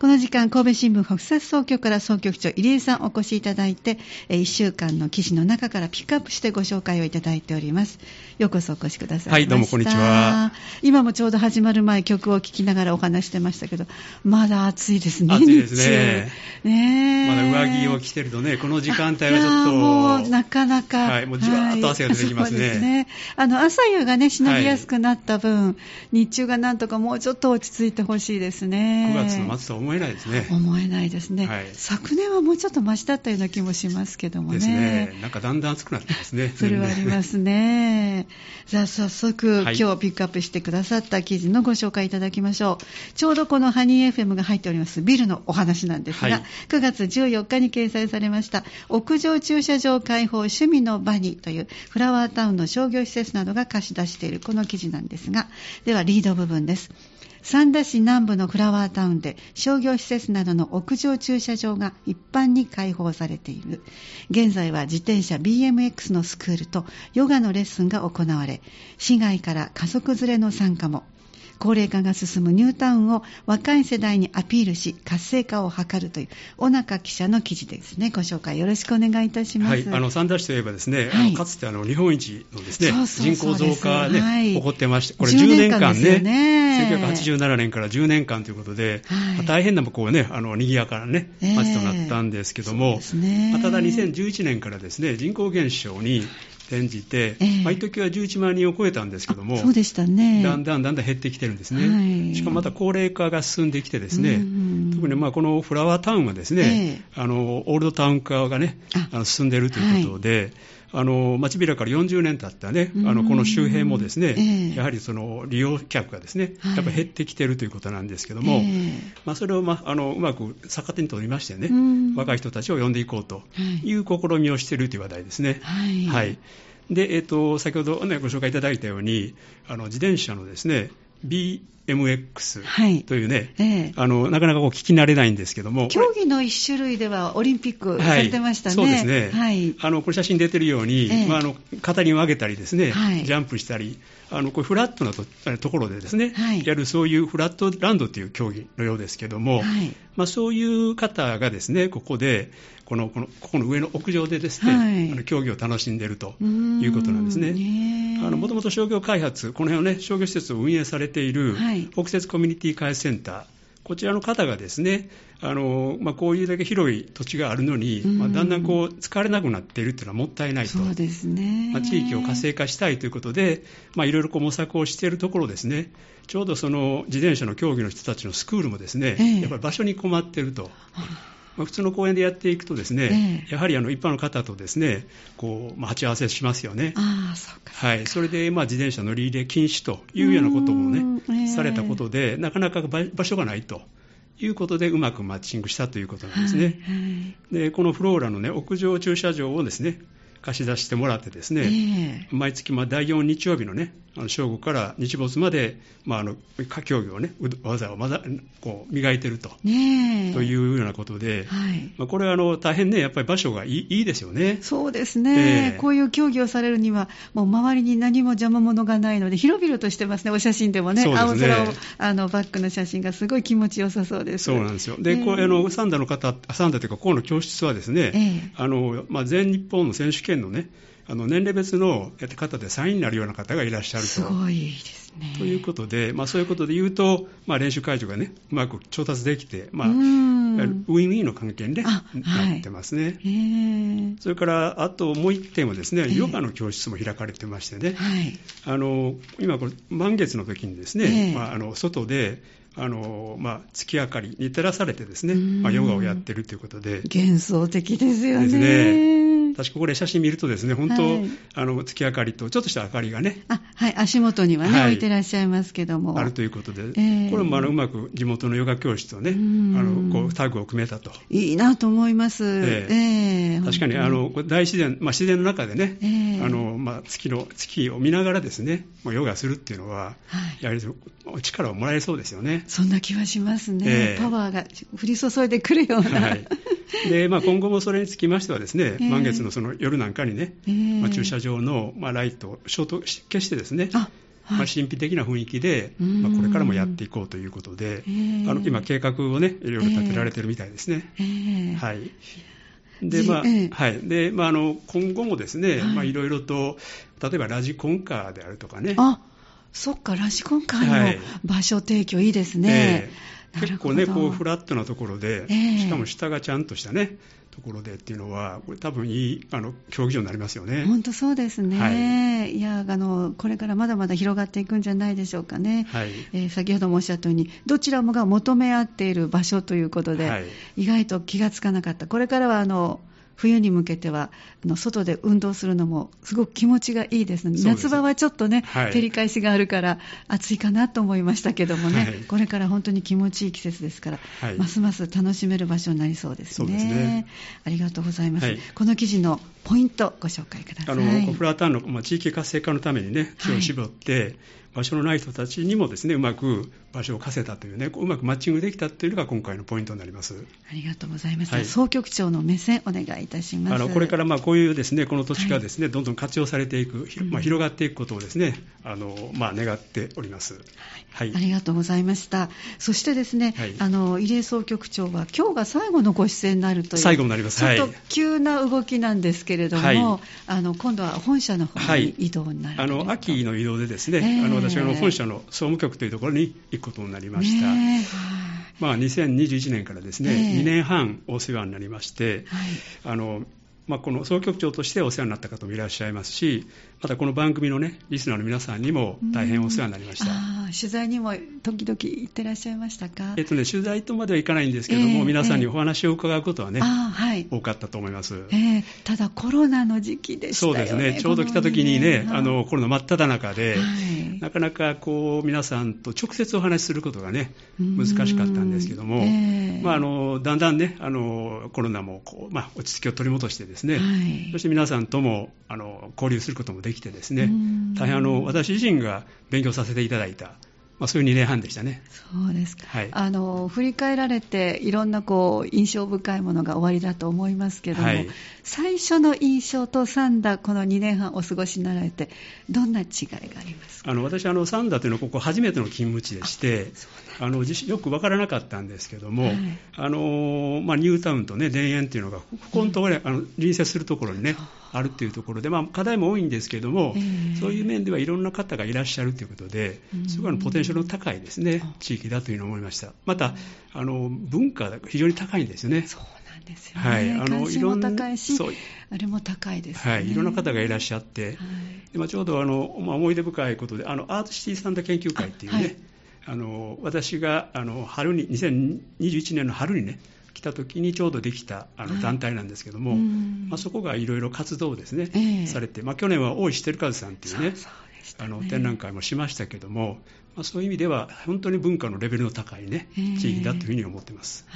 この時間、神戸新聞北薩総局から総局長入江さんお越しいただいて、1週間の記事の中からピックアップしてご紹介をいただいております。ようこそお越しくださいはい、どうもこんにちは。今もちょうど始まる前曲を聴きながらお話してましたけど、まだ暑いですね。暑いですね。ねまだ上着を着てるとね、この時間帯はちょっと。もうなかなか。はい、もうじわーっと汗が出てきますね。はい、すね。あの、朝夕がね、しのぎやすくなった分、はい、日中がなんとかもうちょっと落ち着いてほしいですね。9月の末とは思えないですね。思えないですね、はい、昨年はもうちょっとマシだったような気もしますけどもね。ですね。なんかだんだん暑くなってますね。それはありますね。じゃあ早速、はい、今日ピックアップしてくださった記事のご紹介いただきましょう。ちょうどこのハニー FM が入っておりますビルのお話なんですが、はい、9月14日に掲載されました屋上駐車場開放趣味の場にというフラワータウンの商業施設などが貸し出しているこの記事なんですが、ではリード部分です。三田市南部のフラワータウンで商業施設などの屋上駐車場が一般に開放されている。現在は自転車 BMX のスクールとヨガのレッスンが行われ、市外から家族連れの参加も。高齢化が進むニュータウンを若い世代にアピールし活性化を図るという小中記者の記事ですね。ご紹介よろしくお願いいたします、はい、あの三田市といえばですね、はい、かつてあの日本一のですね人口増加ね、はい、起こってましてこれ10年間ね。ね1987年から10年間ということで、はい、大変なこうねあの賑やかなね街となったんですけども、えーね、ただ2011年からですね人口減少に転じて、えー、まあ、一時は11万人を超えたんですけども、そうでしたね。だんだんだんだん減ってきてるんですね。はい、しかもまた高齢化が進んできてですね、うん、特にまあこのフラワータウンはですね、えー、あの、オールドタウン化がね、あ。の進んでいるということで、はいあの町開から40年経ったね、あのこの周辺もですね、えー、やはりその利用客がですね、やっぱり減ってきているということなんですけども、えー、まあ、それを、まあ、あのうまく逆手に取りましてね、若い人たちを呼んでいこうという試みをしているという話題ですね。はい、はい。で、えーと、先ほど、ね、ご紹介いただいたように、あの自転車のですね BMX というね、はいええ、あのなかなかこう聞き慣れないんですけども、競技の一種類ではオリンピックされてましたね、はい、そうですね、はい、あのこれ写真出てるように、え、まあ、あの片輪を上げたりですね、はい、ジャンプしたり、あのこれフラットなとところでですね、はい、やるそういうフラットランドという競技のようですけども、はい、まあ、そういう方がですねここでこのこのここの上の屋上でですね、はい、あの競技を楽しんでいるということなんですね。もともと商業開発、この辺をね商業施設を運営されている、北摂コミュニティ開発センターこちらの方がですね、あのまあ、こういうだけ広い土地があるのに、まあ、だんだんこう使われなくなっているというのはもったいないと、そうですね。まあ、地域を活性化したいということで、まあ、いろいろこう模索をしているところですね、ちょうどその自転車の競技の人たちのスクールもですね、ええ、やっぱり場所に困っていると。まあ、普通の公園でやっていくとですね、えー、やはりあの一般の方とですねこう、まあ、鉢合わせしますよね。あそうかはい、それで、まあ、自転車乗り入れ禁止というようなこともね、えー、されたことで、なかなか場所がないと。いうことでうまくマッチングしたということなんですね。はいはい、でこのフローラの、ね、屋上駐車場をですね貸し出してもらってですね、えー、毎月まあ第4日曜日のね、あの正午から日没まで、まあ、あの競技をね、技をまだこう磨いてると,、ね、というようなことで、はい。まあ、これはあの大変ね、やっぱり場所がいいいいですよね。そうですね、えー、こういう競技をされるには、もう周りに何も邪魔者がないので、広々としてますね、お写真でもね、ね。青空をあのバックの写真がすごい気持ちよさそうです。そうなんですよ。で、えー、こうあのサンダの方、サンダというか、こうの教室はですね、えー、あのまあ、全日本の選手権のね、あの年齢別のやって方で3位になるような方がいらっしゃると。すごいですね。ということで、まあ、そういうことで言うと、まあ、練習会場がね、うまく調達できて、まあ、ウィンウィンの関係に、ね、なってますね。はい、それから、あともう一点はですね、ヨガの教室も開かれてましてね、はい、あの今これ、満月の時にですね、まあ、あの外で、あのまあ、月明かりに照らされてですね、まあ、ヨガをやってるということで。幻想的ですよね。ですね。私ここで写真見るとですね、本当、はい、あの月明かりとちょっとした明かりがね、あはい、足元にはね、はい、置いてらっしゃいますけども。あるということで、えー、これもあのうまく地元のヨガ教室とね、あのこうタッグを組めたと。いいなと思います。えー、えー、確かにあの大自然、まあ、自然の中でね、えー、あのまあ、月の月を見ながらですね、ヨガするっていうのは、はい、やはり力をもらえそうですよね。そんな気はしますね。えー、パワーが降り注いでくるような。はい。で、まあ、今後もそれにつきましてはですね、えー、満月のその夜なんかにね、えー、まあ、駐車場の、まあ、ライトを消灯消してですね、まあ、神秘的な雰囲気で、まあ、これからもやっていこうということで、あの今、計画をね、いろいろ立てられてるみたいですね。はいでまあはい。でまあ、あの今後もですね、まあ、いろいろと、例えばラジコンカーであるとかね。あそっか、ラジコンカーの場所提供、いいですね。えー、結構ね、こうフラットなところで、えー、しかも下がちゃんとしたね、ところでっていうのは、これ多分いいあの競技場になりますよね。本当そうですね。はい、いやあのこれからまだまだ広がっていくんじゃないでしょうかね。はい、えー、先ほどもおっしゃったように、どちらもが求め合っている場所ということで、はい、意外と気がつかなかった。これからはあの冬に向けてはあの外で運動するのもすごく気持ちがいいですので夏場はちょっとね、はい、照り返しがあるから暑いかなと思いましたけどもね、はい、これから本当に気持ちいい季節ですから、はい、ますます楽しめる場所になりそうですね。そうですね。ありがとうございます、この記事のポイントご紹介ください。あのフラターンの、まあ、地域活性化のためにね気を絞って、場所のない人たちにもですねうまく場所を貸せたというねうまくマッチングできたというのが今回のポイントになります。ありがとうございます、はい、総局長の目線お願いいたします。あのこれからまあこういうですねこの土地がですね、はい、どんどん活用されていく、まあ、広がっていくことをですねあの、まあ、願っております、はい、ありがとうございました。そしてですね、あの入江総局長は今日が最後のご出演になるという最後になります。ちょっと急な動きなんですけれども、あの今度は本社の方に移動になる、あの秋の移動でですね、えー、あの私は本社の総務局というところに行くことになりました。ねまあ、2021年からですね、えー、2年半お世話になりまして、はい、あのまあ、この総局長としてお世話になった方もいらっしゃいますし、またこの番組のね、リスナーの皆さんにも大変お世話になりました。取材にも時々行ってらっしゃいましたか？えっとね、取材とまではいかないんですけども、えー、皆さんにお話を伺うことはね、はい、多かったと思います。えー、ただコロナの時期でしたよね。そうですね、ちょうど来た時にね、あの、コロナ真っ只中で、はい、なかなかこう、皆さんと直接お話しすることがね、難しかったんですけども、えー、まあ、あの、だんだんね、あの、コロナもこう、まあ、落ち着きを取り戻してですね、はい、そして皆さんとも、あの、交流することもできてですね、大変あの、私自身が勉強させていただいた、まあ、そういう2年半でしたね。そうですか。はい、あの振り返られていろんなこう印象深いものが終わりだと思いますけども、はい、最初の印象と三田この2年半お過ごしになられてどんな違いがありますか？あの私あの三田というのはここ初めての勤務地でして、あのよく分からなかったんですけども、はい、あのまあ、ニュータウンと、ね、田園というのが、ここのところ、あの隣接するところにね、あるというところで、まあ、課題も多いんですけども、えー、そういう面ではいろんな方がいらっしゃるということで、すごいポテンシャルの高いですね、地域だというふうに思いました。また、あの文化が非常に高いんですよね。ですよね。はい、あのいろんな高いし、あれも高いです、ね、はい、いろんな方がいらっしゃって、はい、今ちょうどあの、まあ、思い出深いことで、あのアートシティサンタ研究会っていうね、あの私があの春に2021年の春にね来た時にちょうどできたあの団体なんですけども、はい、まあ、そこがいろいろ活動をですね、えー、されて、まあ、去年は大石輝和さんっていうね、ね、あの展覧会もしましたけども、まあ、そういう意味では本当に文化のレベルの高い、ね、地域だというふうに思ってます、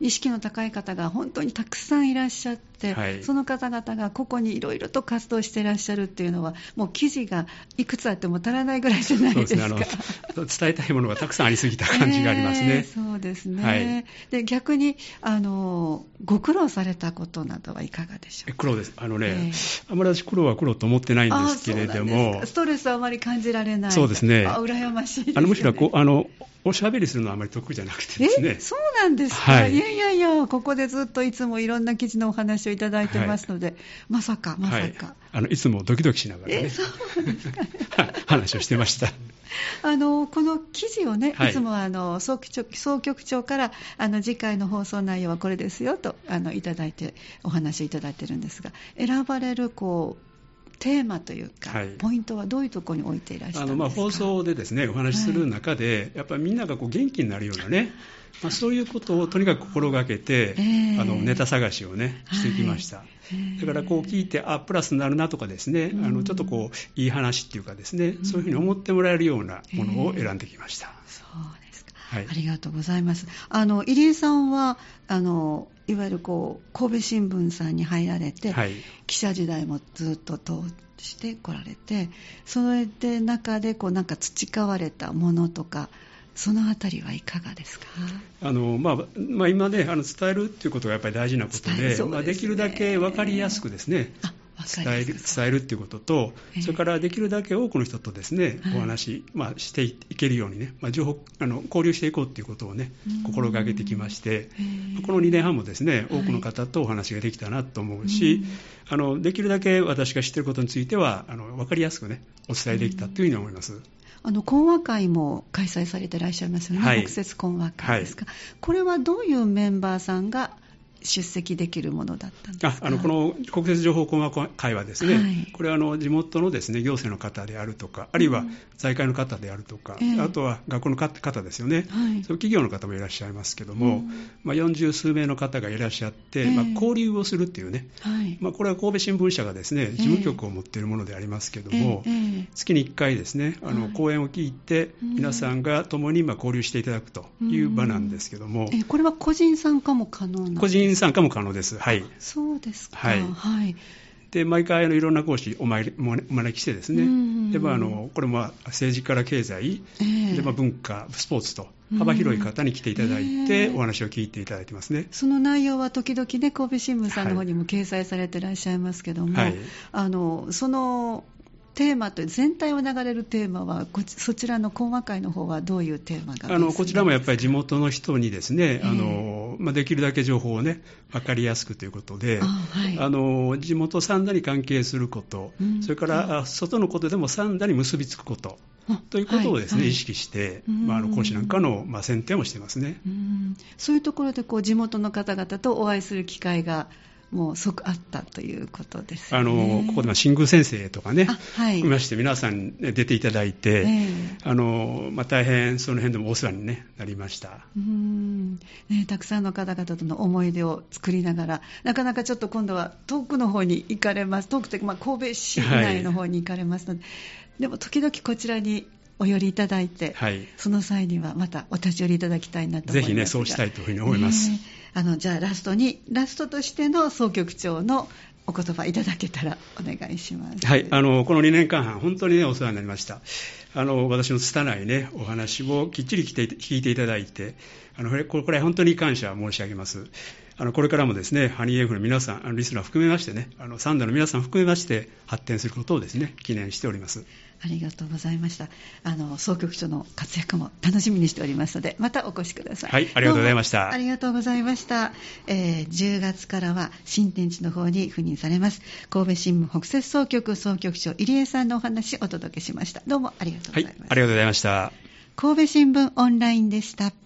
意識の高い方が本当にたくさんいらっしゃって、はい、その方々が個々にいろいろと活動していらっしゃるっていうのはもう記事がいくつあっても足らないぐらいじゃないですか。そうですね。伝えたいものがたくさんありすぎた感じがありますね。えー、そうですね、はい、で逆にあのご苦労されたことなどはいかがでしょう苦労です。あのね、えー、あまり私苦労は苦労と思ってないんですけれども。ストレスはあまり感じられない。そうですね。あ羨ましい、ね、あのむしろこうあのおしゃべりするのはあまり得意じゃなくてですね。そうなんですか、はい、いやいやいや、ここでずっといつもいろんな記事のお話をいただいてますので、はい、まさか、まさか、はい、あの。いつもドキドキしながらね、そうですか、ね、話をしてました。あのこの記事をね、い、つもあの総局長総局長からあの次回の放送内容はこれですよとあのいただいてお話をいただいてるんですが選ばれるこうテーマというか、はい、ポイントはどういうところに置いていらっしゃるんですか？あの、まあ、放送でですねお話しする中で、はい、やっぱりみんながこう元気になるようなね、まあ、そういうことをとにかく心がけて、えー、あのネタ探しをねしてきました、はい、だからこう聞いてあプラスになるなとかですね、あのちょっとこういい話っていうかですね、そういうふうに思ってもらえるようなものを選んできました、えー、そうはい、ありがとうございます。あの入江さんはあのいわゆるこう神戸新聞さんに入られて、はい、記者時代もずっと通してこられてそれで中でこうなんか培われたものとかそのあたりはいかがですか？あの、まあまあ、今ねあの伝えるっていうことがやっぱり大事なことでで、ね、まあ、できるだけ分かりやすくですね伝える伝えるっていうことと、それからできるだけ多くの人とですね、お話、まあ、していけるようにね、まあ、情報あの交流していこうっていうことをね、心がけてきまして、この2年半もですね、多くの方とお話ができたなと思うし、あのできるだけ私が知っていることについてはあの分かりやすくね、お伝えできたというふうに思います。あの講話会も開催されていらっしゃいますよね、はい、北節講話会ですか、はい、これはどういうメンバーさんが出席できるものだったんですああのこの国設情報講話会はですね、はい、これはあの地元のですね行政の方であるとか、あるいは財界の方であるとか、うん、あとは学校の方ですよね、はい、そういう企業の方もいらっしゃいますけども、うん、まあ、40数名の方がいらっしゃって、まあ、交流をするっていうね、はい、まあ、これは神戸新聞社がですね事務局を持っているものでありますけども、月に1回ですねあの講演を聞いて、皆さんが共にまあ交流していただくという場なんですけども、これは個人参加も可能なんですか？個人参加も可能です。はい。そうですか。はい。はい、で毎回のいろんな講師お招きしてですね、でまあ、あのこれも政治から経済、えー、でまあ、文化、スポーツと幅広い方に来ていただいて、お話を聞いていただいてますね。その内容は時々ね、神戸新聞さんの方にも掲載されていらっしゃいますけども、はい、あのそのテーマと全体を流れるテーマはそちらの講話会の方はどういうテーマがあのこちらもやっぱり地元の人にですね、えー、あのまあ、できるだけ情報をね分かりやすくということであ、はい、あの地元三田に関係すること、うん、それから、うん、外のことでも三田に結びつくことということをですね、はい。はい、意識して、まあ、あの講師なんかの、まあ、選定をしてますね。そういうところでこう地元の方々とお会いする機会がもう即あったということです、ね、あのここで新宮先生とかね、はい、いまして皆さん出ていただいて、えー、あのまあ、大変その辺でもお世話に、ね、なりました。うん、ね、たくさんの方々との思い出を作りながらなかなかちょっと今度は遠くの方に行かれます。遠くというか、まあ、神戸市内の方に行かれますので、はい、でも時々こちらにお寄りいただいて、はい、その際にはまたお立ち寄りいただきたいなと思いますぜひねそうしたいというふうに思います、あのじゃあラストにラストとしての総局長のお言葉いただけたらお願いします。はい、あのこの2年間半本当にねお世話になりました。あの私の拙いねお話をきっちり聞いていただいて、あのこれは本当に感謝申し上げます。あのこれからもですねハニーエフの皆さん、あのリスナー含めましてね、あのサンダの皆さん含めまして発展することをですね記念しております。ありがとうございました。あの総局長の活躍も楽しみにしておりますので、またお越しください。はい、ありがとうございました。ありがとうございました。えー、10月からは新天地の方に赴任されます。神戸新聞北摂総局総局長入江さんのお話をお届けしました。どうもありがとうございました。はい、ありがとうございました。神戸新聞オンラインでした。